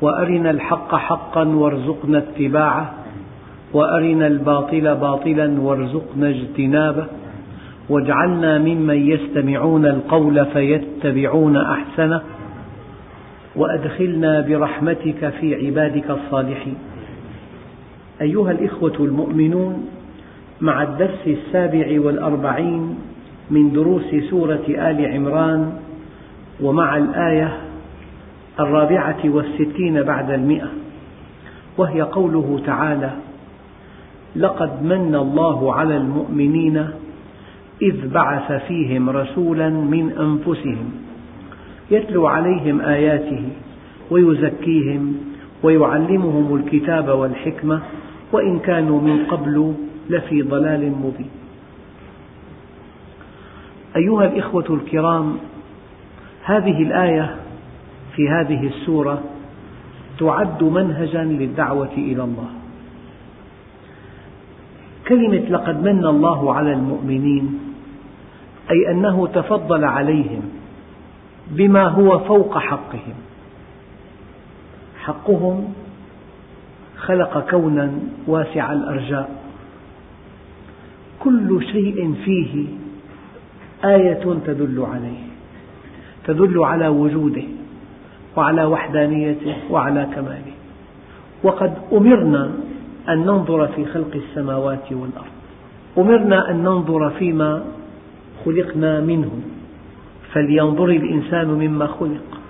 وأرنا الحق حقا وارزقنا اتباعه وأرنا الباطل باطلا وارزقنا اجتنابه واجعلنا ممن يستمعون القول فيتبعون أحسنه وأدخلنا برحمتك في عبادك الصالحين. أيها الإخوة المؤمنون مع الدرس السابع والأربعين من دروس سورة آل عمران ومع الآية الرابعة والستين بعد المئة. وهي قوله تعالى لقد من الله على المؤمنين إذ بعث فيهم رسولا من أنفسهم يتلو عليهم آياته ويزكيهم ويعلمهم الكتاب والحكمة وإن كانوا من قبل لفي ضلال مبين. أيها الإخوة الكرام هذه الآية في هذه السورة تعد منهجا للدعوة إلى الله. كلمة لقد من الله على المؤمنين أي أنه تفضل عليهم بما هو فوق حقهم. حقهم خلق كونا واسع الأرجاء. كل شيء فيه آية تدل عليه تدل على وجوده. وعلى وحدانيته وعلى كماله. وقد أمرنا أن ننظر في خلق السماوات والأرض. أمرنا أن ننظر فيما خلقنا منه. فلينظر الإنسان مما خلق.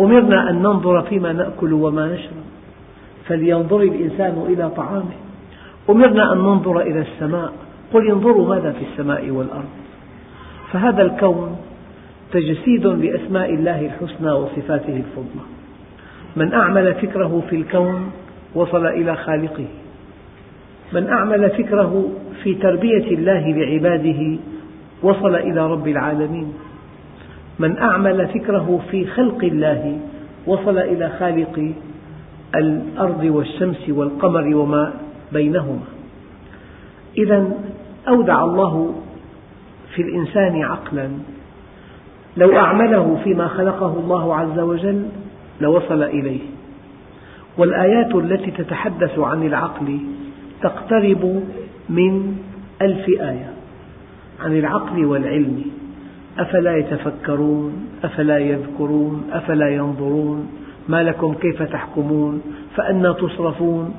أمرنا أن ننظر فيما نأكل وما نشرب. فلينظر الإنسان إلى طعامه. أمرنا أن ننظر إلى السماء. قل انظروا ماذا في السماء والأرض. فهذا الكون تجسيد لأسماء الله الحسنى وصفاته الفضلى. من أعمل فكره في الكون وصل إلى خالقه. من أعمل فكره في تربية الله لعباده وصل إلى رب العالمين. من أعمل فكره في خلق الله وصل إلى خالق الأرض والشمس والقمر وما بينهما. إذا أودع الله في الإنسان عقلا لو أعمله فيما خلقه الله عز وجل لوصل إليه. والآيات التي تتحدث عن العقل تقترب من ألف آية عن العقل والعلم. أفلا يتفكرون؟ أفلا يذكرون؟ أفلا ينظرون؟ ما لكم كيف تحكمون؟ فأنى تصرفون.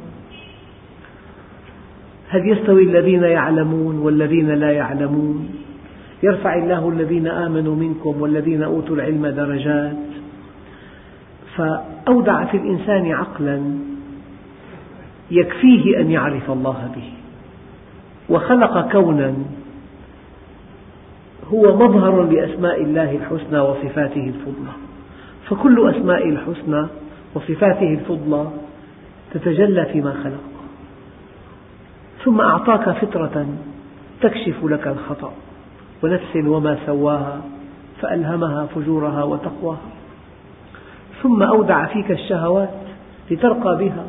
هل يستوي الذين يعلمون والذين لا يعلمون؟ يرفع الله الذين آمنوا منكم والذين أوتوا العلم درجات. فأودع في الإنسان عقلا يكفيه أن يعرف الله به. وخلق كونا هو مظهر لأسماء الله الحسنى وصفاته الفضلى. فكل أسماء الحسنى وصفاته الفضلى تتجلى فيما خلق. ثم أعطاك فطرة تكشف لك الخطأ. ونفس وما سواها فألهمها فجورها وتقواها. ثم أودع فيك الشهوات لترقى بها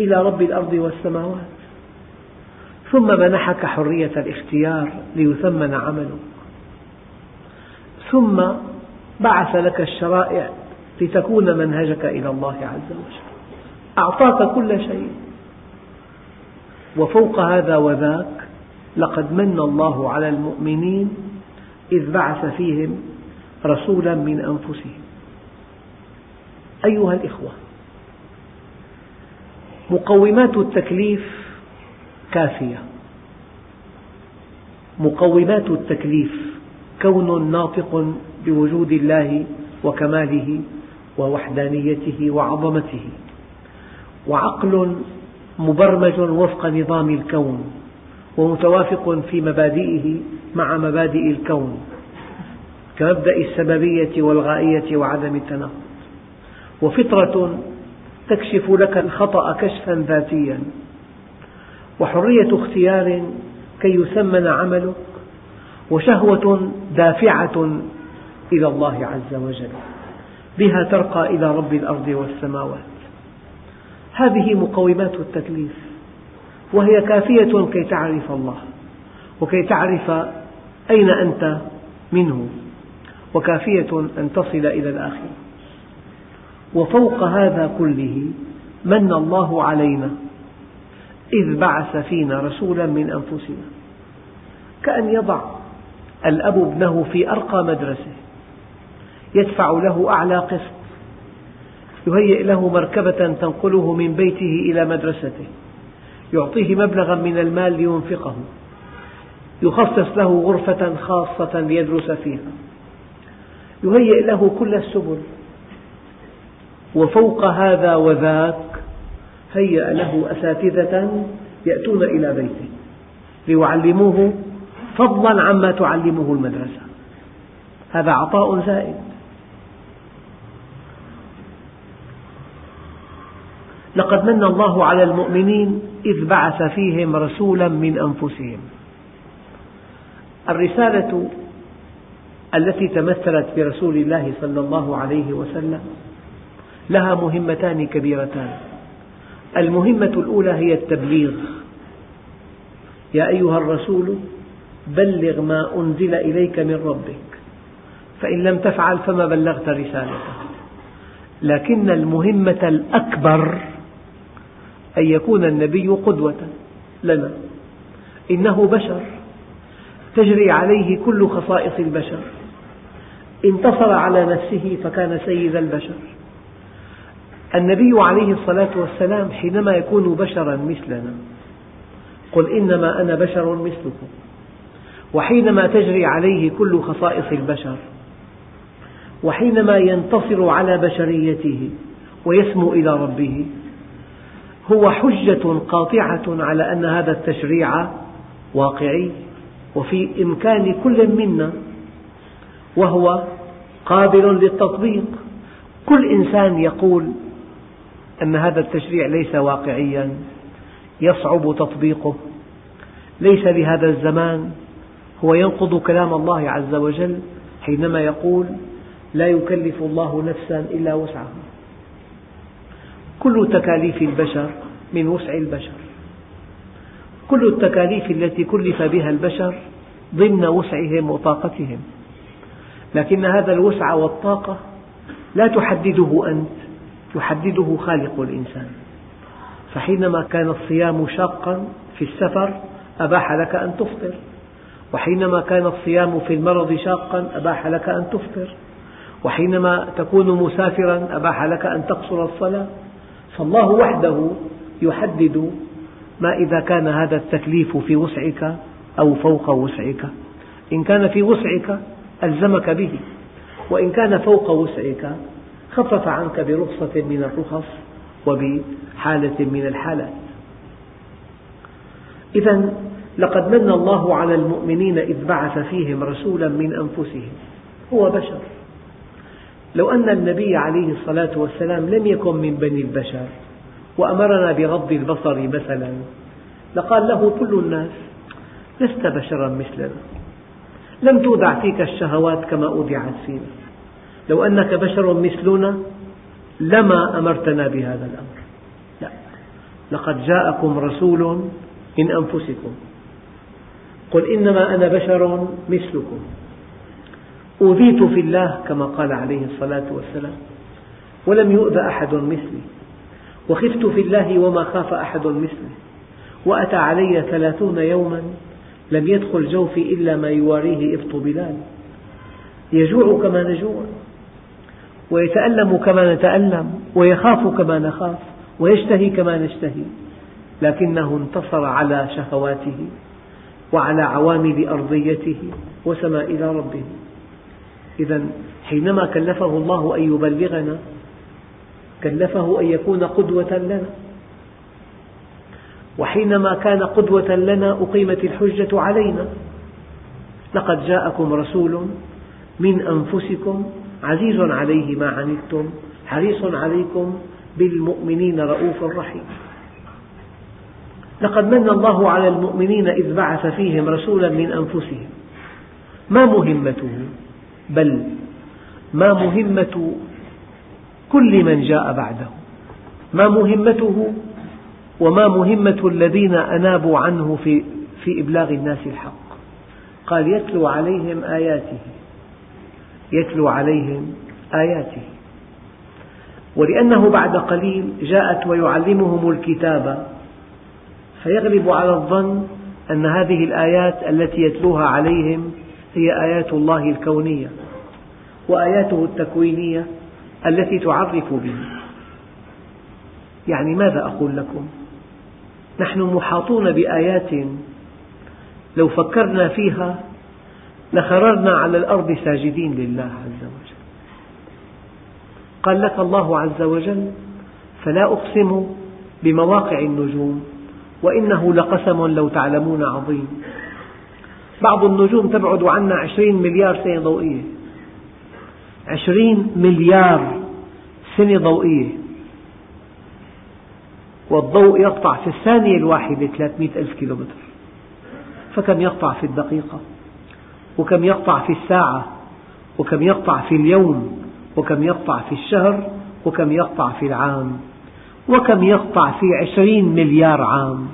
إلى رب الأرض والسماوات. ثم منحك حرية الاختيار ليثمن عملك. ثم بعث لك الشرائع لتكون منهجك إلى الله عز وجل. أعطاك كل شيء. وفوق هذا وذاك لقد من الله على المؤمنين إذ بعث فيهم رسولا من أنفسهم. أيها الإخوة مقومات التكليف كافية. مقومات التكليف كون ناطق بوجود الله وكماله ووحدانيته وعظمته وعقل مبرمج وفق نظام الكون. ومتوافق في مبادئه مع مبادئ الكون كمبدأ السببية والغائية وعدم التناقض. وفطرة تكشف لك الخطأ كشفا ذاتيا. وحرية اختيار كي يثمن عملك. وشهوة دافعة إلى الله عز وجل. بها ترقى إلى رب الأرض والسماوات. هذه مقومات التكليف. وهي كافية كي تعرف الله وكي تعرف أين أنت منه وكافية أن تصل إلى الآخرة. وفوق هذا كله من الله علينا إذ بعث فينا رسولا من أنفسنا كأن يضع الأب ابنه في أرقى مدرسة يدفع له أعلى قسط يهيئ له مركبة تنقله من بيته إلى مدرسته. يعطيه مبلغا من المال لينفقه. يخصص له غرفة خاصة ليدرس فيها. يهيئ له كل السبل. وفوق هذا وذاك هيأ له أساتذة يأتون إلى بيته ليعلموه فضلا عما تعلمه المدرسة. هذا عطاء زائد. لقد من الله على المؤمنين إذ بعث فيهم رسولا من أنفسهم. الرسالة التي تمثلت برسول الله صلى الله عليه وسلم لها مهمتان كبيرتان. المهمة الأولى هي التبليغ. يا أيها الرسول بلغ ما أنزل إليك من ربك. فإن لم تفعل فما بلغت رسالته. لكن المهمة الأكبر أن يكون النبي قدوة لنا. إنه بشر. تجري عليه كل خصائص البشر. انتصر على نفسه فكان سيد البشر. النبي عليه الصلاة والسلام حينما يكون بشرا مثلنا قل إنما أنا بشر مثلكم. وحينما تجري عليه كل خصائص البشر. وحينما ينتصر على بشريته ويسمو إلى ربه. هو حجة قاطعة على أن هذا التشريع واقعي وفي إمكان كل منا وهو قابل للتطبيق. كل إنسان يقول أن هذا التشريع ليس واقعيا يصعب تطبيقه ليس لهذا الزمان. هو ينقض كلام الله عز وجل حينما يقول لا يكلف الله نفسا إلا وسعها. كل تكاليف البشر من وسع البشر. كل التكاليف التي كلف بها البشر ضمن وسعهم وطاقتهم. لكن هذا الوسع والطاقة لا تحدده أنت يحدده خالق الإنسان. فحينما كان الصيام شاقا في السفر أباح لك أن تفطر. وحينما كان الصيام في المرض شاقا أباح لك أن تفطر. وحينما تكون مسافرا أباح لك أن تقصر الصلاة. فالله وحده يحدد ما إذا كان هذا التكليف في وسعك أو فوق وسعك. إن كان في وسعك ألزمك به. وإن كان فوق وسعك خفف عنك برخصة من الرخص وبحالة من الحالات. إذا لقد من الله على المؤمنين إذ بعث فيهم رسولا من أنفسهم. هو بشر. لو أن النبي عليه الصلاة والسلام لم يكن من بني البشر وأمرنا بغض البصر مثلا لقال له كل الناس لست بشرا مثلنا. لم تودع فيك الشهوات كما أودعت فينا. لو أنك بشر مثلنا لما أمرتنا بهذا الأمر. لا لقد جاءكم رسول من أنفسكم. قل إنما أنا بشر مثلكم. أوذيت في الله كما قال عليه الصلاة والسلام ولم يؤذ أحد مثلي وخفت في الله وما خاف أحد مثلي وأتى علي ثلاثون يوما لم يدخل جوفي إلا ما يواريه إبط بلال. يجوع كما نجوع ويتألم كما نتألم ويخاف كما نخاف ويشتهي كما نشتهي لكنه انتصر على شهواته وعلى عوامل أرضيته وسما إلى ربه. إذا حينما كلفه الله أن يبلغنا كلفه أن يكون قدوة لنا. وحينما كان قدوة لنا أقيمت الحجة علينا. لقد جاءكم رسول من أنفسكم عزيز عليه ما عنتم حريص عليكم بالمؤمنين رؤوف رحيم. لقد من الله على المؤمنين إذ بعث فيهم رسولا من أنفسهم. ما مهمته؟ بل ما مهمة كل من جاء بعده. ما مهمته وما مهمة الذين أنابوا عنه في, في إبلاغ الناس الحق. قال يتلو عليهم آياته يتلو عليهم آياته. ولأنه بعد قليل جاءت ويعلمهم الكتاب فيغلب على الظن أن هذه الآيات التي يتلوها عليهم هي آيات الله الكونية وآياته التكوينية التي تعرف به. يعني ماذا أقول لكم؟ نحن محاطون بآيات لو فكرنا فيها لخررنا على الأرض ساجدين لله عز وجل. قال لك الله عز وجل فلا أقسم بمواقع النجوم وإنه لقسم لو تعلمون عظيم. بعض النجوم تبعد عنا عشرين مليار سنة ضوئية. عشرين مليار سنة ضوئية. والضوء يقطع في الثانية الواحدة 300 ألف كيلومتر. فكم يقطع في الدقيقة؟ وكم يقطع في الساعة؟ وكم يقطع في اليوم؟ وكم يقطع في الشهر؟ وكم يقطع في العام؟ وكم يقطع في عشرين مليار عام؟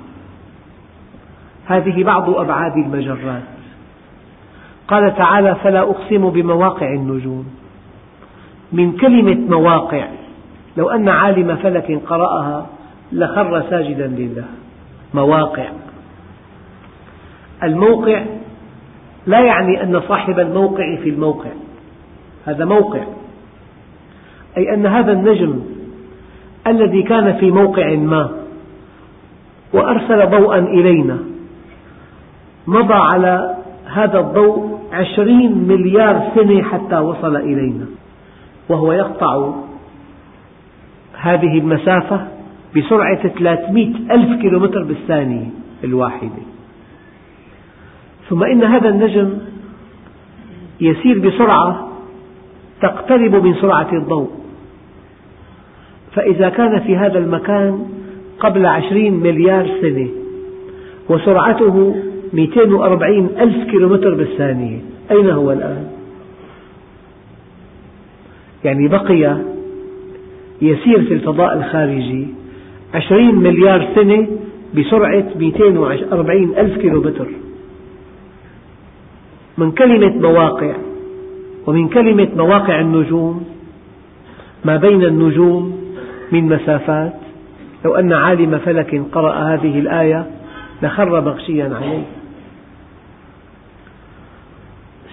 هذه بعض أبعاد المجرات. قال تعالى فلا أقسم بمواقع النجوم. من كلمة مواقع لو أن عالم فلك قرأها لخر ساجدا لله. مواقع. الموقع لا يعني أن صاحب الموقع في الموقع. هذا موقع. أي أن هذا النجم الذي كان في موقع ما وأرسل ضوءا إلينا مضى على هذا الضوء عشرين مليار سنة حتى وصل إلينا. وهو يقطع هذه المسافة بسرعة 300 ألف كيلومتر بالثانية الواحدة. ثم إن هذا النجم يسير بسرعة تقترب من سرعة الضوء. فإذا كان في هذا المكان قبل عشرين مليار سنة وسرعته 240 ألف كيلومتر بالثانية. أين هو الآن؟ يعني بقي يسير في الفضاء الخارجي 20 مليار سنة بسرعة 240 ألف كيلومتر. من كلمة مواقع ومن كلمة مواقع النجوم ما بين النجوم من مسافات. لو أن عالم فلك قرأ هذه الآية لخر مغشيا عليه.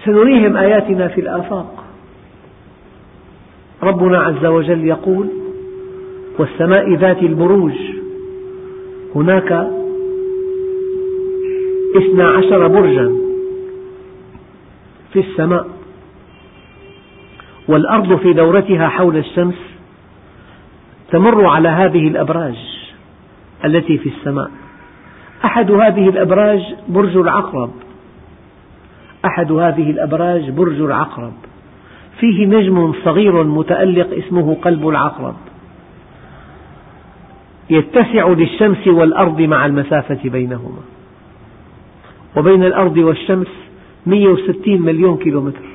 سنريهم آياتنا في الآفاق. ربنا عز وجل يقول والسماء ذات البروج. هناك اثنا عشر برجا في السماء والأرض في دورتها حول الشمس تمر على هذه الأبراج التي في السماء. أحد هذه الأبراج برج العقرب. أحد هذه الأبراج برج العقرب. فيه نجم صغير متألق اسمه قلب العقرب. يتسع للشمس والأرض مع المسافة بينهما. وبين الأرض والشمس 160 مليون كيلومتر.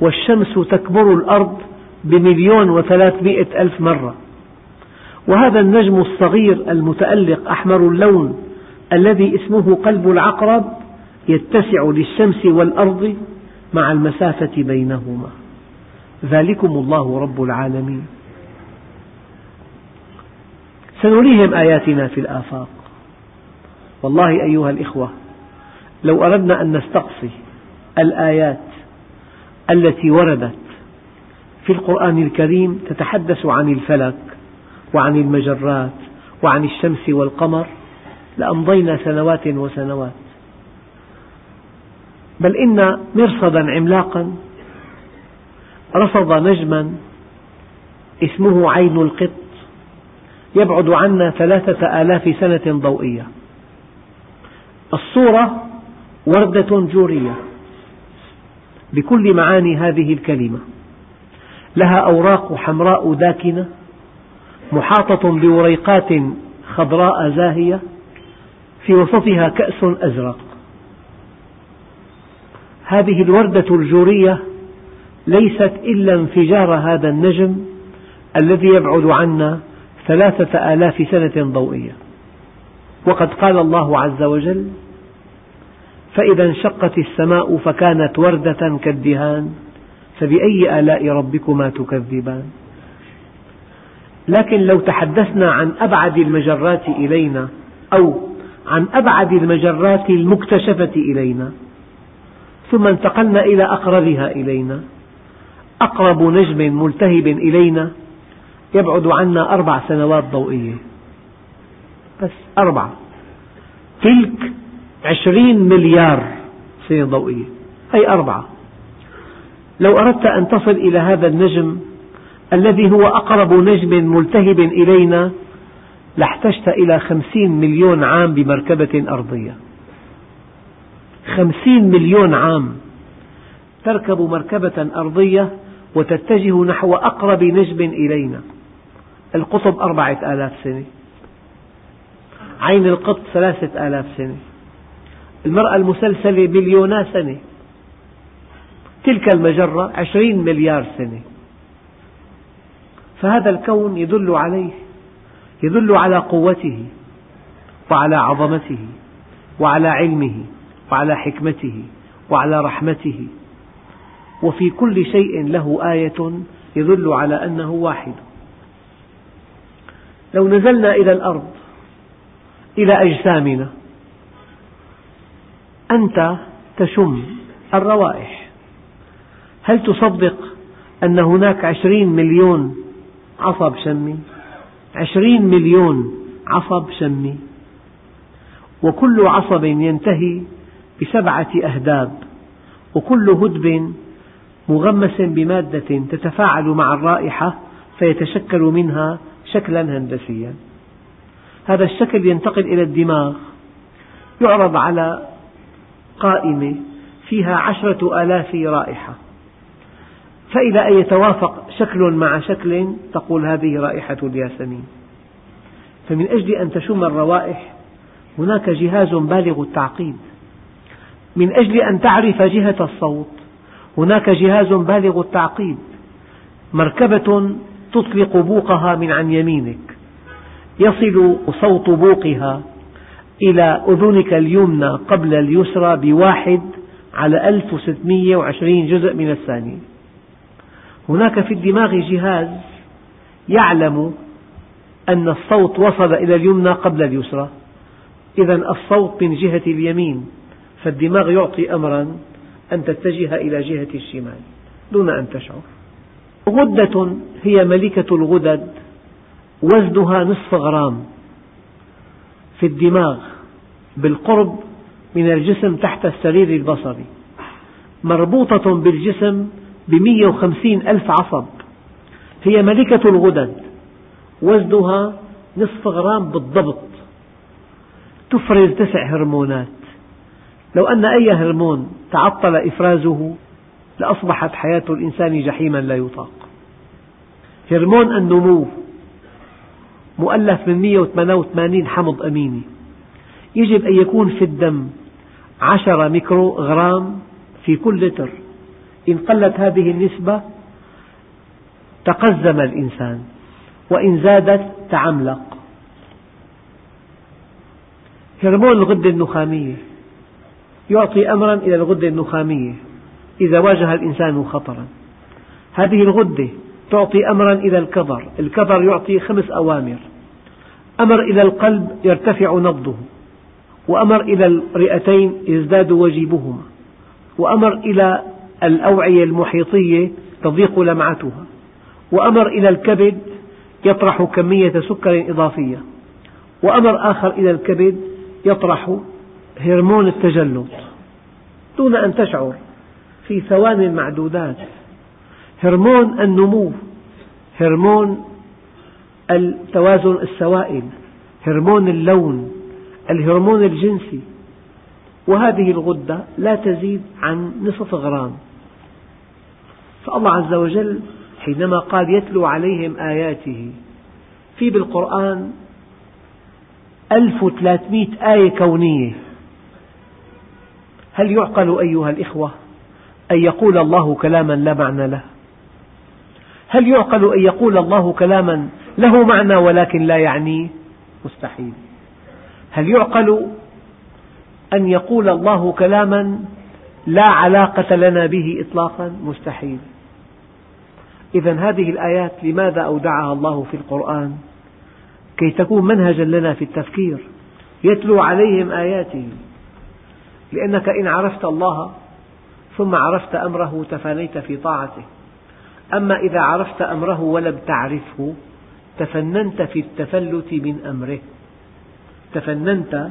والشمس تكبر الأرض بمليون وثلاثمئة ألف مرة. وهذا النجم الصغير المتألق أحمر اللون الذي اسمه قلب العقرب يتسع للشمس والأرض مع المسافة بينهما. ذلكم الله رب العالمين. سنريهم آياتنا في الآفاق. والله أيها الإخوة لو أردنا أن نستقصي الآيات التي وردت في القرآن الكريم تتحدث عن الفلك وعن المجرات وعن الشمس والقمر لأمضينا سنوات وسنوات. بل إن مرصدا عملاقا رصد نجما اسمه عين القط يبعد عنا ثلاثة آلاف سنة ضوئية. الصورة وردة جورية بكل معاني هذه الكلمة. لها أوراق حمراء داكنة محاطة بوريقات خضراء زاهية في وسطها كأس أزرق. هذه الوردة الجورية ليست إلا انفجار هذا النجم الذي يبعد عنا ثلاثة آلاف سنة ضوئية. وقد قال الله عز وجل فإذا انشقت السماء فكانت وردة كالدهان فبأي آلاء ربكما تكذبان؟ لكن لو تحدثنا عن أبعد المجرات إلينا أو عن أبعد المجرات المكتشفة إلينا ثم انتقلنا إلى أقربها إلينا. أقرب نجم ملتهب إلينا. يبعد عنا أربع سنوات ضوئية. بس أربعة تلك عشرين مليار سنة ضوئية. أي أربعة لو أردت أن تصل إلى هذا النجم الذي هو أقرب نجم ملتهب إلينا لاحتجت إلى خمسين مليون عام بمركبة أرضية. خمسين مليون عام. تركب مركبة أرضية وتتجه نحو أقرب نجم إلينا. القطب أربعة آلاف سنة. عين القط ثلاثة آلاف سنة. المرأة المسلسلة مليونا سنة. تلك المجرة عشرين مليار سنة. فهذا الكون يدل عليه يدل على قوته وعلى عظمته وعلى علمه. وعلى حكمته وعلى رحمته. وفي كل شيء له آية يدل على أنه واحد. لو نزلنا إلى الأرض إلى أجسامنا أنت تشم الروائح. هل تصدق أن هناك عشرين مليون عصب شمي؟ عشرين مليون عصب شمي. وكل عصب ينتهي بسبعة أهداب وكل هدب مغمس بمادة تتفاعل مع الرائحة فيتشكل منها شكلا هندسيا. هذا الشكل ينتقل إلى الدماغ يعرض على قائمة فيها عشرة آلاف رائحة. فإذا أن يتوافق شكل مع شكل تقول هذه رائحة الياسمين. فمن أجل أن تشم الروائح هناك جهاز بالغ التعقيد. من أجل أن تعرف جهة الصوت. هناك جهاز بالغ التعقيد مركبة تطلق بوقها من عن يمينك. يصل صوت بوقها إلى أذنك اليمنى قبل اليسرى بواحد على 1620 جزء من الثانية. هناك في الدماغ جهاز يعلم أن الصوت وصل إلى اليمنى قبل اليسرى. إذا الصوت من جهة اليمين. فالدماغ يعطي أمرا أن تتجه إلى جهة الشمال دون أن تشعر. غدة هي ملكة الغدد وزنها نصف غرام في الدماغ بالقرب من الجسم تحت السرير البصري مربوطة بالجسم بمئة وخمسين ألف عصب. هي ملكة الغدد وزنها نصف غرام بالضبط. تفرز تسع هرمونات. لو أن أي هرمون تعطل إفرازه لأصبحت حياة الإنسان جحيما لا يطاق. هرمون النمو مؤلف من 188 حمض أميني. يجب أن يكون في الدم عشرة ميكرو غرام في كل لتر. إن قلت هذه النسبة تقزم الإنسان وإن زادت تعملق. هرمون الغدة النخامية. يعطي أمرا إلى الغدة النخامية إذا واجه الإنسان خطرا. هذه الغدة تعطي أمرا إلى الكظر الكظر يعطي خمس أوامر. أمر إلى القلب يرتفع نبضه وأمر إلى الرئتين يزداد وجيبهما وأمر إلى الأوعية المحيطية تضيق لمعتها وأمر إلى الكبد يطرح كمية سكر إضافية وأمر آخر إلى الكبد يطرح هرمون التجلط دون أن تشعر في ثوان معدودات. هرمون النمو هرمون توازن السوائل هرمون اللون الهرمون الجنسي. وهذه الغدة لا تزيد عن نصف غرام. فالله عز وجل حينما قال يتلو عليهم آياته في بالقرآن 1300 آية كونية. هل يعقل أيها الإخوة أن يقول الله كلاما لا معنى له؟ هل يعقل أن يقول الله كلاما له معنى ولكن لا يعنيه مستحيل. هل يعقل أن يقول الله كلاما لا علاقة لنا به إطلاقا؟ مستحيل. إذا هذه الآيات لماذا أودعها الله في القرآن؟ كي تكون منهجا لنا في التفكير. يتلو عليهم آياته. لأنك إن عرفت الله ثم عرفت أمره تفانيت في طاعته. أما إذا عرفت أمره ولم تعرفه تفننت في التفلت من أمره. تفننت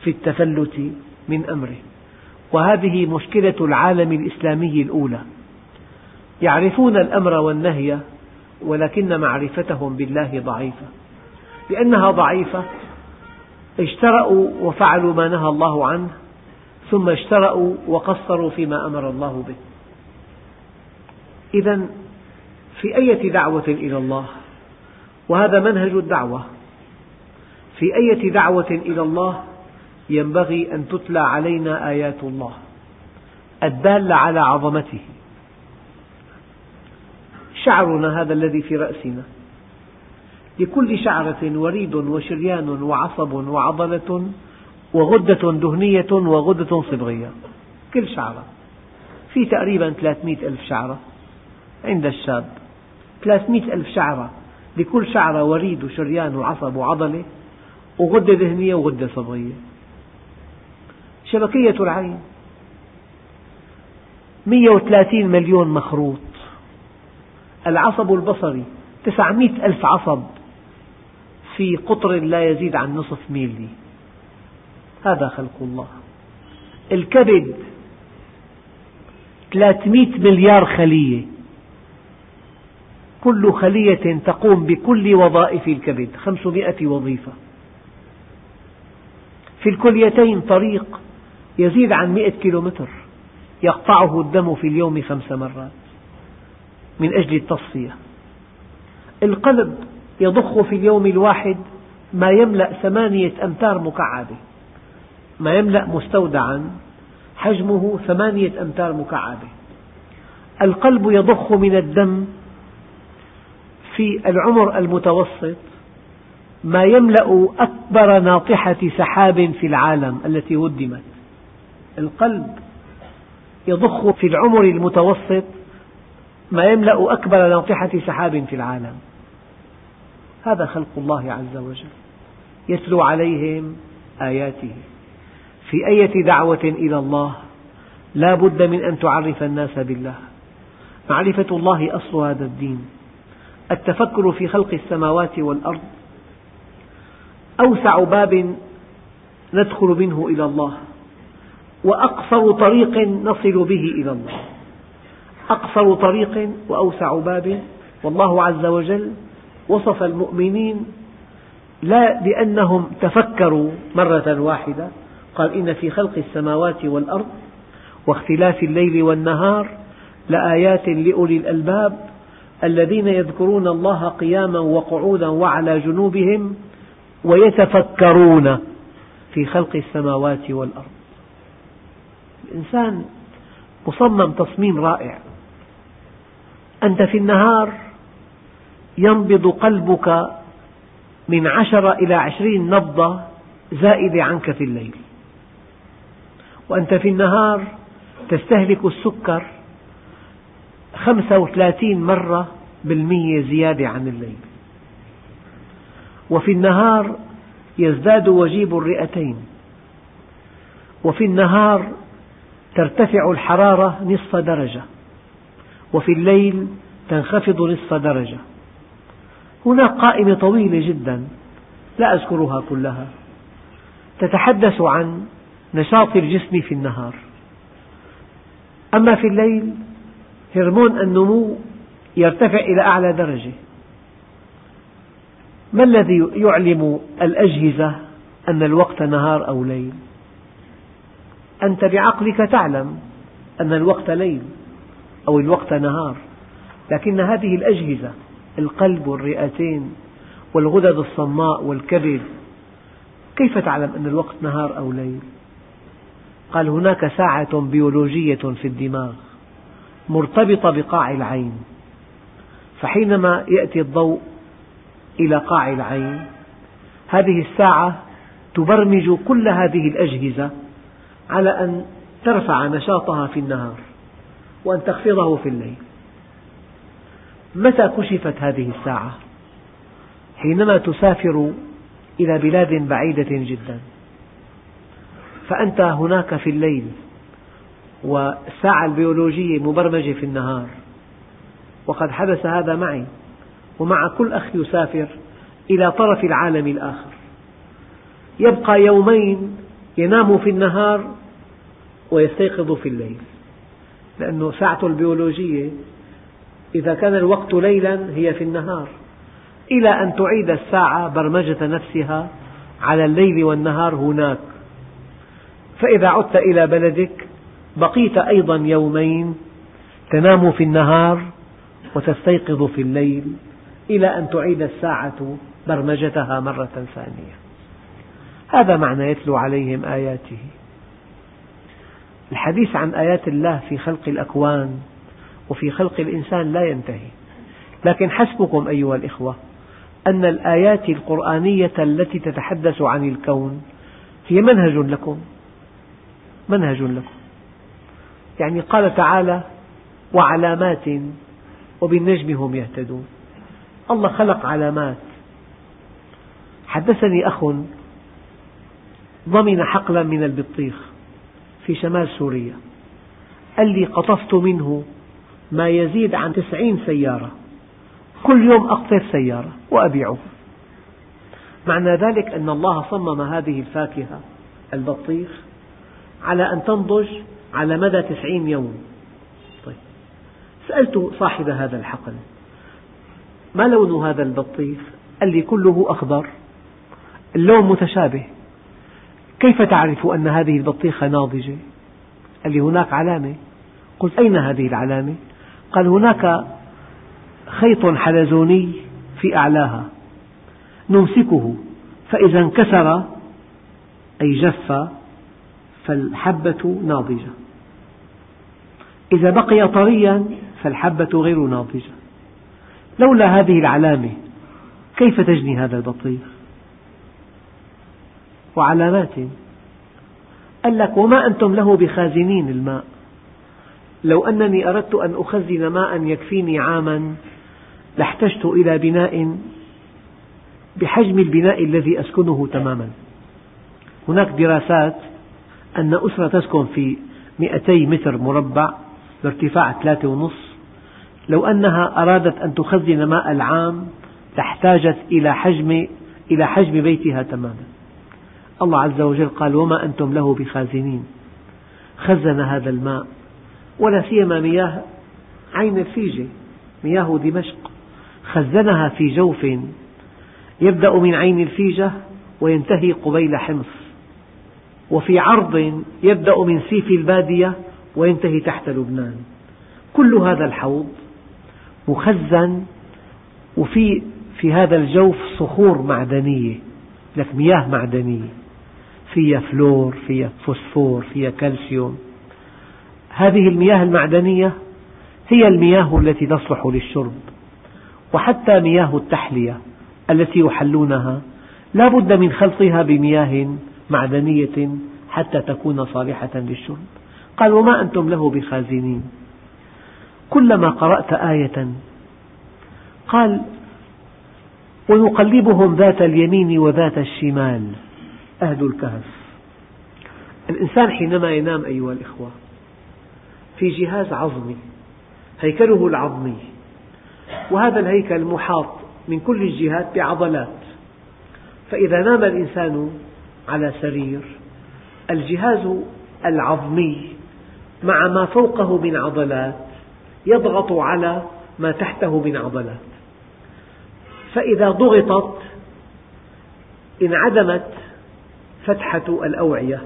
في التفلت من أمره. وهذه مشكلة العالم الإسلامي الأولى. يعرفون الأمر والنهي ولكن معرفتهم بالله ضعيفة. لأنها ضعيفة اجترأوا وفعلوا ما نهى الله عنه ثم اجترأوا وقصروا فيما أمر الله به. إذا في أية دعوة إلى الله وهذا منهج الدعوة في أية دعوة إلى الله ينبغي أن تتلى علينا آيات الله الدالة على عظمته. شعرنا هذا الذي في رأسنا. لكل شعرة وريد وشريان وعصب وعضلة وغدة دهنية وغدة صبغية. كل شعرة. في تقريبا 300 ألف شعرة عند الشاب. 300 ألف شعرة. لكل شعرة وريد وشريان وعصب وعضلة وغدة دهنية وغدة صبغية. شبكية العين. 130 مليون مخروط. العصب البصري. 900 ألف عصب. في قطر لا يزيد عن نصف ميلي. هذا خلق الله. الكبد 300 مليار خلية. كل خلية تقوم بكل وظائف الكبد 500 وظيفة. في الكليتين طريق يزيد عن مئة كيلومتر يقطعه الدم في اليوم خمس مرات من أجل التصفية. القلب يضخ في اليوم الواحد ما يملأ ثمانية أمتار مكعبة. ما يملأ مستودعا حجمه ثمانية أمتار مكعبة. القلب يضخ من الدم في العمر المتوسط ما يملأ أكبر ناطحة سحاب في العالم التي هدمت القلب يضخ في العمر المتوسط ما يملأ أكبر ناطحة سحاب في العالم. هذا خلق الله عز وجل. يتلو عليهم آياته. في أية دعوة إلى الله لا بد من أن تعرف الناس بالله. معرفة الله أصل هذا الدين. التفكر في خلق السماوات والأرض. أوسع باب ندخل منه إلى الله. وأقصر طريق نصل به إلى الله. أقصر طريق وأوسع باب. والله عز وجل وصف المؤمنين لا بأنهم تفكروا مرة واحدة قال إن في خلق السماوات والأرض واختلاف الليل والنهار لآيات لأولي الألباب الذين يذكرون الله قياما وقعودا وعلى جنوبهم ويتفكرون في خلق السماوات والأرض. الإنسان مصمم تصميم رائع. أنت في النهار ينبض قلبك من عشرة إلى عشرين نبضة زائدة عنك في الليل. وأنت في النهار تستهلك السكر خمسة وثلاثين مرة بالمية زيادة عن الليل. وفي النهار يزداد وجيب الرئتين. وفي النهار ترتفع الحرارة نصف درجة. وفي الليل تنخفض نصف درجة. هناك قائمة طويلة جدا لا أذكرها كلها. تتحدث عن نشاط الجسم في النهار. أما في الليل هرمون النمو يرتفع إلى أعلى درجة. ما الذي يعلم الأجهزة أن الوقت نهار أو ليل؟ أنت بعقلك تعلم أن الوقت ليل أو الوقت نهار لكن هذه الأجهزة القلب والرئتين والغدد الصماء والكبد كيف تعلم أن الوقت نهار أو ليل؟ قال هناك ساعة بيولوجية في الدماغ مرتبطة بقاع العين فحينما يأتي الضوء إلى قاع العين هذه الساعة تبرمج كل هذه الأجهزة على أن ترفع نشاطها في النهار وأن تخفضه في الليل متى كشفت هذه الساعة؟ حينما تسافر إلى بلاد بعيدة جدا فأنت هناك في الليل والساعة البيولوجية مبرمجة في النهار. وقد حدث هذا معي ومع كل أخ يسافر إلى طرف العالم الآخر. يبقى يومين ينام في النهار ويستيقظ في الليل. لأن ساعته البيولوجية إذا كان الوقت ليلا هي في النهار. إلى أن تعيد الساعة برمجة نفسها على الليل والنهار هناك. فإذا عدت إلى بلدك بقيت أيضا يومين تنام في النهار وتستيقظ في الليل إلى أن تعيد الساعة برمجتها مرة ثانية. هذا معنى يتلو عليهم آياته. الحديث عن آيات الله في خلق الأكوان وفي خلق الإنسان لا ينتهي. لكن حسبكم أيها الإخوة أن الآيات القرآنية التي تتحدث عن الكون هي منهج لكم. منهج لكم. يعني قال تعالى وعلامات وبالنجم هم يهتدون. الله خلق علامات. حدثني أخ ضمن حقلا من البطيخ في شمال سوريا. قال لي قطفت منه ما يزيد عن تسعين سيارة. كل يوم أقطف سيارة وأبيعها. معنى ذلك أن الله صمم هذه الفاكهة البطيخ على أن تنضج على مدى تسعين يوم طيب سألت صاحب هذا الحقل ما لون هذا البطيخ؟ قال لي كله أخضر اللون متشابه كيف تعرف أن هذه البطيخة ناضجة؟ قال لي هناك علامة قلت أين هذه العلامة؟ قال هناك خيط حلزوني في أعلاها نمسكه فإذا انكسر أي جف فالحبة ناضجة. إذا بقي طريا فالحبة غير ناضجة. لولا هذه العلامة كيف تجني هذا البطيخ؟ وعلامات. قال لك وما أنتم له بخازنين الماء؟ لو أنني أردت أن أخزن ماء يكفيني عاما لاحتجت إلى بناء بحجم البناء الذي أسكنه تماما. هناك دراسات أن أسرة تسكن في 200 متر مربع بارتفاع ثلاثة ونصف لو أنها أرادت أن تخزن ماء العام لاحتاجت إلى حجم إلى حجم بيتها تماما. الله عز وجل قال وما أنتم له بخازنين. خزن هذا الماء ولا سيما مياه عين الفيجة مياه دمشق. خزنها في جوف يبدأ من عين الفيجة وينتهي قبيل حمص. وفي عرض يبدأ من سيف البادية وينتهي تحت لبنان. كل هذا الحوض مخزن وفي في هذا الجوف صخور معدنية لك مياه معدنية. فيها فلور فيها فوسفور فيها كالسيوم. هذه المياه المعدنية هي المياه التي تصلح للشرب. وحتى مياه التحلية التي يحلونها لا بد من خلطها بمياه معدنية حتى تكون صالحة للشرب. قال وما أنتم له بخازنين. كلما قرأت آية قال ونقلبهم ذات اليمين وذات الشمال. أهل الكهف. الإنسان حينما ينام أيها الإخوة في جهاز عظمي هيكله العظمي وهذا الهيكل محاط من كل الجهات بعضلات. فإذا نام الإنسان على سرير. الجهاز العظمي مع ما فوقه من عضلات يضغط على ما تحته من عضلات. فإذا ضغطت انعدمت فتحة الأوعية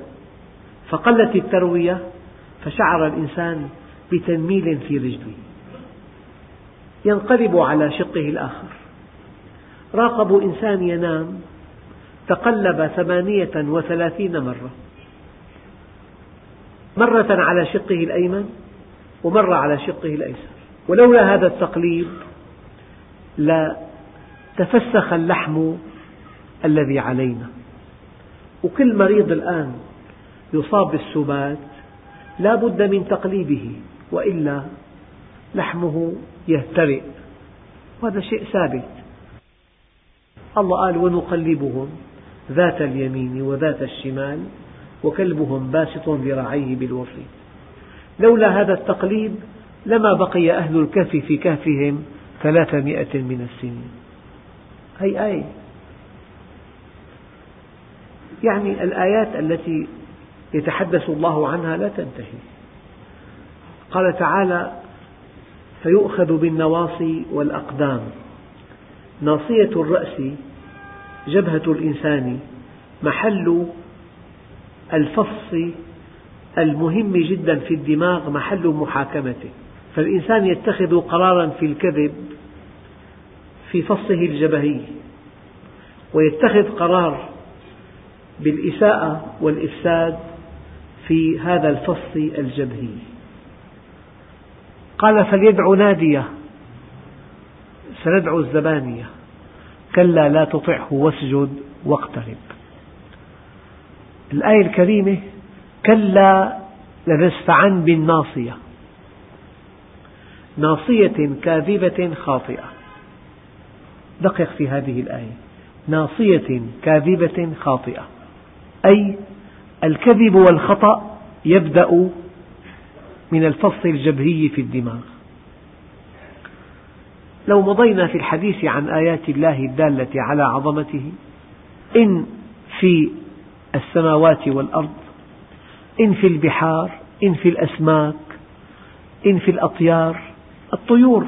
فقلت التروية فشعر الإنسان بتنميل في رجله. ينقلب على شقه الآخر. راقبوا إنسان ينام تقلب ثمانية وثلاثين مرة. مرة على شقه الأيمن ومرة على شقه الأيسر. ولولا هذا التقليب لتفسخ اللحم الذي علينا. وكل مريض الآن يصاب بالسبات لا بد من تقليبه وإلا لحمه يهترئ. وهذا شيء ثابت. الله قال ونقلبهم. ذات اليمين وذات الشمال وكلبهم باسط ذراعيه بالوصي لولا هذا التقليب لما بقي أهل الكهف في كهفهم ثلاثمائة من السنين. هي آية؟ يعني الآيات التي يتحدث الله عنها لا تنتهي. قال تعالى فيؤخذ بالنواصي والأقدام. ناصية الرأس جبهة الإنسان محل الفص المهم جدا في الدماغ محل محاكمته. فالإنسان يتخذ قرارا في الكذب في فصه الجبهي ويتخذ قرار بالإساءة والإفساد في هذا الفص الجبهي. قال فليدع نادية. سندعو الزبانية. كلا لا تطعه واسجد واقترب. الآية الكريمة كلا لنسفعن بالناصية. ناصية كاذبة خاطئة. دقق في هذه الآية. ناصية كاذبة خاطئة. أي الكذب والخطأ يبدأ من الفص الجبهي في الدماغ. لو مضينا في الحديث عن آيات الله الدالة على عظمته إن في السماوات والأرض إن في البحار إن في الأسماك إن في الأطيار الطيور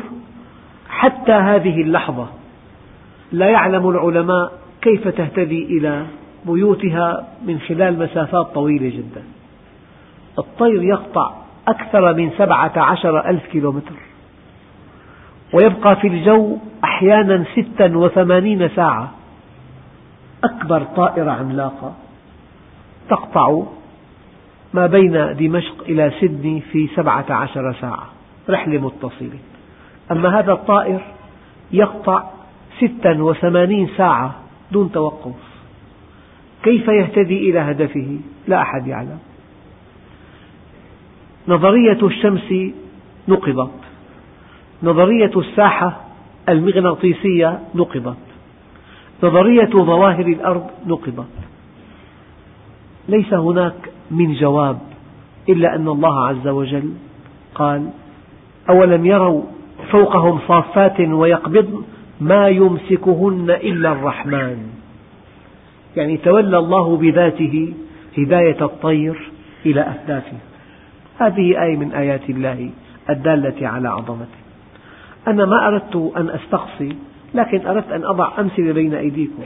حتى هذه اللحظة لا يعلم العلماء كيف تهتدي إلى بيوتها من خلال مسافات طويلة جدا. الطير يقطع أكثر من سبعة عشر ألف كيلومتر. ويبقى في الجو أحيانا ستا وثمانين ساعة. أكبر طائرة عملاقة تقطع ما بين دمشق إلى سيدني في سبعة عشر ساعة. رحلة متصلة. أما هذا الطائر يقطع ستا وثمانين ساعة دون توقف. كيف يهتدي إلى هدفه؟ لا أحد يعلم. نظرية الشمس نقضت نظرية الساحة المغناطيسية نقضت نظرية ظواهر الأرض نقضت ليس هناك من جواب إلا أن الله عز وجل قال أولم يروا فوقهم صافات ويقبضن ما يمسكهن إلا الرحمن. يعني تولى الله بذاته هداية الطير إلى أهدافه هذه آية من آيات الله الدالة على عظمته. أنا ما أردت أن أستقصي لكن أردت أن أضع أمثلة بين أيديكم.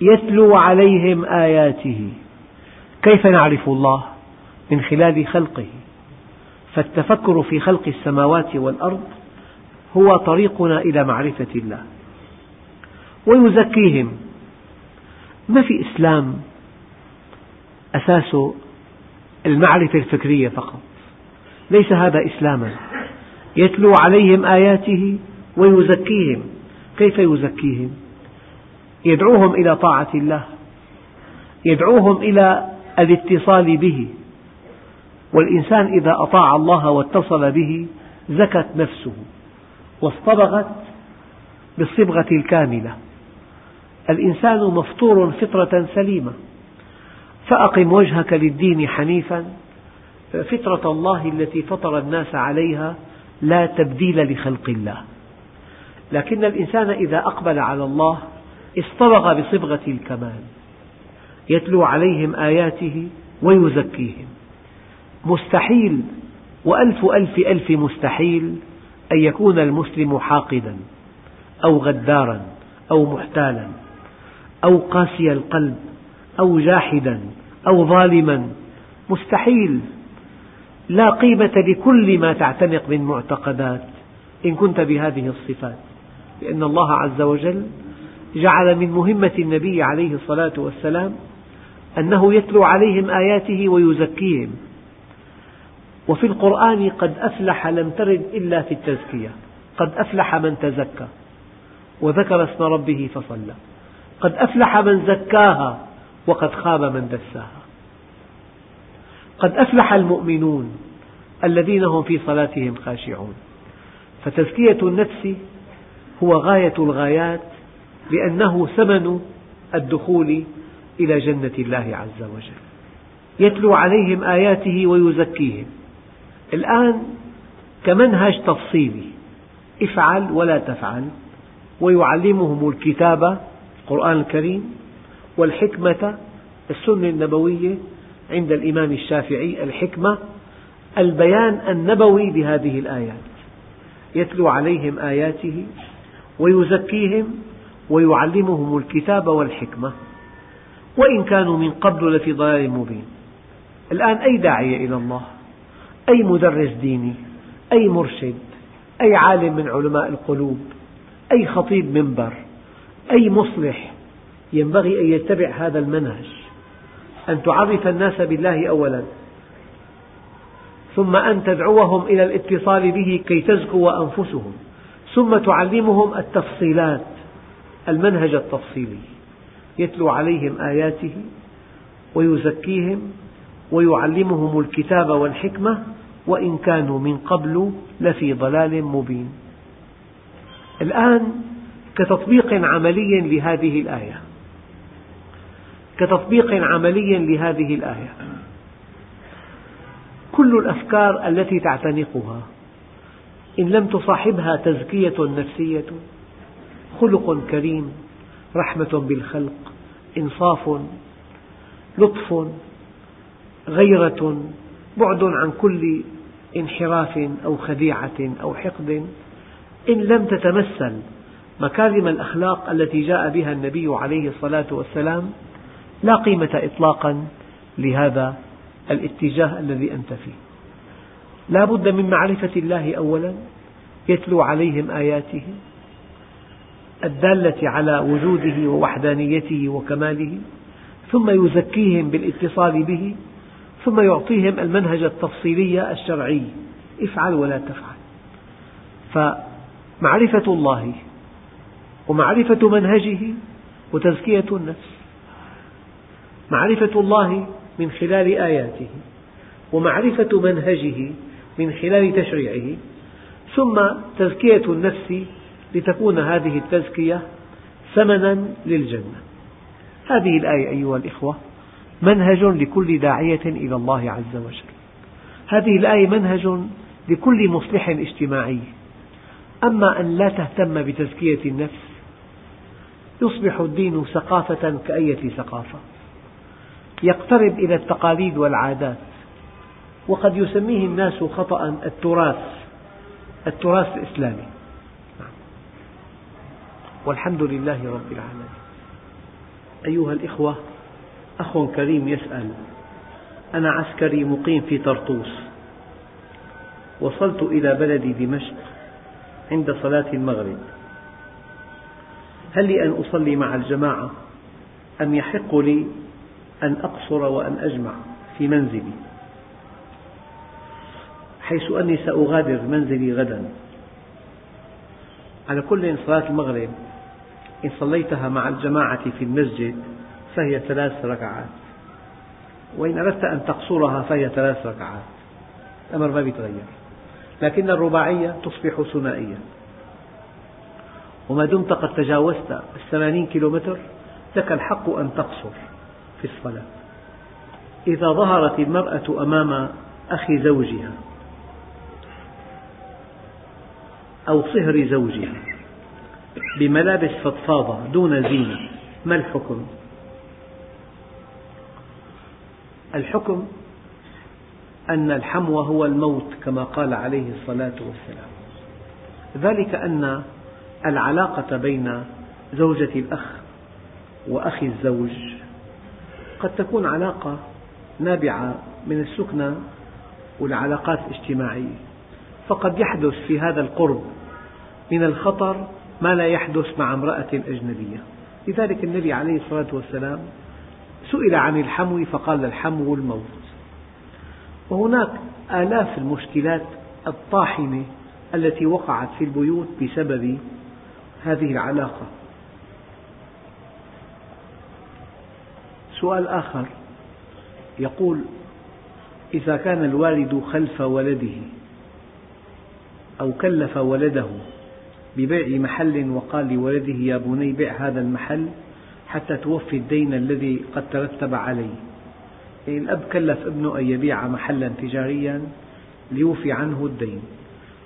يتلو عليهم آياته. كيف نعرف الله؟ من خلال خلقه. فالتفكر في خلق السماوات والأرض هو طريقنا إلى معرفة الله. ويزكيهم. ما في إسلام أساسه المعرفة الفكرية فقط. ليس هذا إسلاما. يتلو عليهم آياته ويزكيهم. كيف يزكيهم؟ يدعوهم إلى طاعة الله. يدعوهم إلى الاتصال به. والإنسان إذا أطاع الله واتصل به زكت نفسه واصطبغت بالصبغة الكاملة. الإنسان مفطور فطرة سليمة. فأقم وجهك للدين حنيفا. فطرة الله التي فطر الناس عليها لا تبديل لخلق الله. لكن الإنسان إذا أقبل على الله اصطبغ بصبغة الكمال. يتلو عليهم آياته ويزكيهم. مستحيل وألف ألف ألف مستحيل أن يكون المسلم حاقدا أو غدارا أو محتالا أو قاسي القلب أو جاحدا أو ظالما. مستحيل. لا قيمة لكل ما تعتنق من معتقدات إن كنت بهذه الصفات. لأن الله عز وجل جعل من مهمة النبي عليه الصلاة والسلام أنه يتلو عليهم آياته ويزكيهم. وفي القرآن قد أفلح لم ترد إلا في التزكية قد أفلح من تزكى وذكر اسم ربه فصلى قد أفلح من زكاها وقد خاب من دساها. قد أفلح المؤمنون الذين هم في صلاتهم خاشعون. فتزكية النفس هو غاية الغايات لأنه ثمن الدخول إلى جنة الله عز وجل. يتلو عليهم آياته ويزكيهم. الآن كمنهج تفصيلي. افعل ولا تفعل. ويعلمهم الكتاب القرآن الكريم والحكمة السنة النبوية عند الإمام الشافعي الحكمة البيان النبوي لهذه الآيات. يتلو عليهم آياته ويزكيهم ويعلمهم الكتاب والحكمة. وإن كانوا من قبل لفي ضلال مبين. الآن أي داعية إلى الله؟ أي مدرس ديني؟ أي مرشد؟ أي عالم من علماء القلوب؟ أي خطيب منبر؟ أي مصلح؟ ينبغي أن يتبع هذا المنهج. أن تعرف الناس بالله أولا. ثم أن تدعوهم إلى الاتصال به كي تزكو أنفسهم. ثم تعلمهم التفصيلات المنهج التفصيلي. يتلو عليهم آياته ويزكيهم ويعلمهم الكتاب والحكمة وإن كانوا من قبل لفي ضلال مبين. الآن كتطبيق عملي لهذه الآية. كتطبيق عملي لهذه الآية. كل الأفكار التي تعتنقها إن لم تصاحبها تزكية نفسية خلق كريم رحمة بالخلق إنصاف لطف غيرة بعد عن كل انحراف أو خديعة أو حقد إن لم تتمثل مكارم الأخلاق التي جاء بها النبي عليه الصلاة والسلام لا قيمة إطلاقا لهذا الاتجاه الذي أنت فيه. لا بد من معرفة الله أولا يتلو عليهم آياته الدالة على وجوده ووحدانيته وكماله ثم يزكيهم بالاتصال به ثم يعطيهم المنهج التفصيلي الشرعي. افعل ولا تفعل. فمعرفة الله ومعرفة منهجه وتزكية النفس معرفة الله من خلال آياته ومعرفة منهجه من خلال تشريعه ثم تزكية النفس لتكون هذه التزكية ثمنا للجنة. هذه الآية أيها الإخوة منهج لكل داعية إلى الله عز وجل. هذه الآية منهج لكل مصلح اجتماعي. أما أن لا تهتم بتزكية النفس يصبح الدين ثقافة كأية ثقافة يقترب إلى التقاليد والعادات. وقد يسميه الناس خطأ التراث التراث الإسلامي. والحمد لله رب العالمين. أيها الإخوة أخ كريم يسأل أنا عسكري مقيم في طرطوس. وصلت إلى بلدي دمشق عند صلاة المغرب. هل لي أن أصلي مع الجماعة؟ أم يحق لي أن أقصر وأن أجمع في منزلي حيث أني سأغادر منزلي غدا. على كل صلاة المغرب إن صليتها مع الجماعة في المسجد فهي ثلاث ركعات وإن أردت أن تقصرها فهي ثلاث ركعات. الأمر ما يتغير لكن الرباعية تصبح ثنائية وما دمت قد تجاوزت الثمانين كيلومتر لك الحق أن تقصر. في الصلاة إذا ظهرت المرأة أمام أخي زوجها أو صهر زوجها بملابس فضفاضة دون زينة ما الحكم؟ الحكم أن الحمو هو الموت كما قال عليه الصلاة والسلام ذلك أن العلاقة بين زوجة الأخ وأخي الزوج قد تكون علاقة نابعة من السكنى والعلاقات الاجتماعية. فقد يحدث في هذا القرب من الخطر ما لا يحدث مع امرأة أجنبية. لذلك النبي عليه الصلاة والسلام سئل عن الحمو فقال الحمو الموت. وهناك آلاف المشكلات الطاحنة التي وقعت في البيوت بسبب هذه العلاقة. سؤال آخر. يقول إذا كان الوالد خلف ولده أو كلف ولده ببيع محل وقال لولده يا بني بع هذا المحل حتى توفي الدين الذي قد ترتب عليه. يعني الأب كلف ابنه أن يبيع محلا تجاريا ليوفي عنه الدين.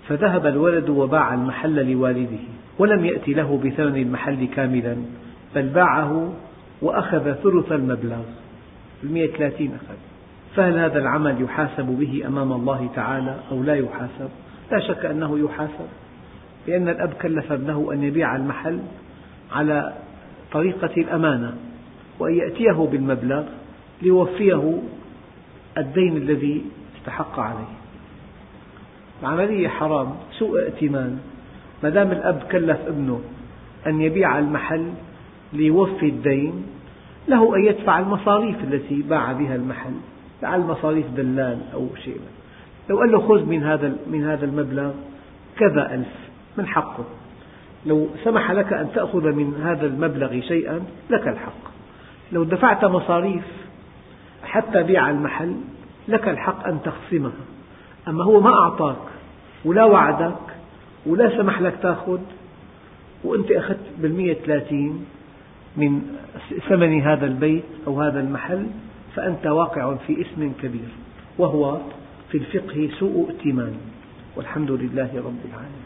فذهب الولد وباع المحل لوالده ولم يأتي له بثمن المحل كاملا بل باعه وأخذ ثلث المبلغ المئة ثلاثين أخذ. فهل هذا العمل يحاسب به أمام الله تعالى أو لا يحاسب؟ لا شك أنه يحاسب لأن الأب كلف ابنه أن يبيع المحل على طريقة الأمانة وأن يأتيه بالمبلغ ليوفيه الدين الذي استحق عليه. العملية حرام سوء ائتمان. ما دام الأب كلف ابنه أن يبيع المحل ليوفي الدين له أن يدفع المصاريف التي باع بها المحل لعل مصاريف دلال أو شيء. لو قال له خذ من هذا من هذا المبلغ كذا ألف من حقه. لو سمح لك أن تأخذ من هذا المبلغ شيئا لك الحق. لو دفعت مصاريف حتى بيع المحل لك الحق أن تخصمها. أما هو ما أعطاك ولا وعدك ولا سمح لك تأخذ وأنت أخذت بالمئة ثلاثين من ثمن هذا البيت أو هذا المحل فأنت واقع في إثم كبير وهو في الفقه سوء ائتمان. والحمد لله رب العالمين.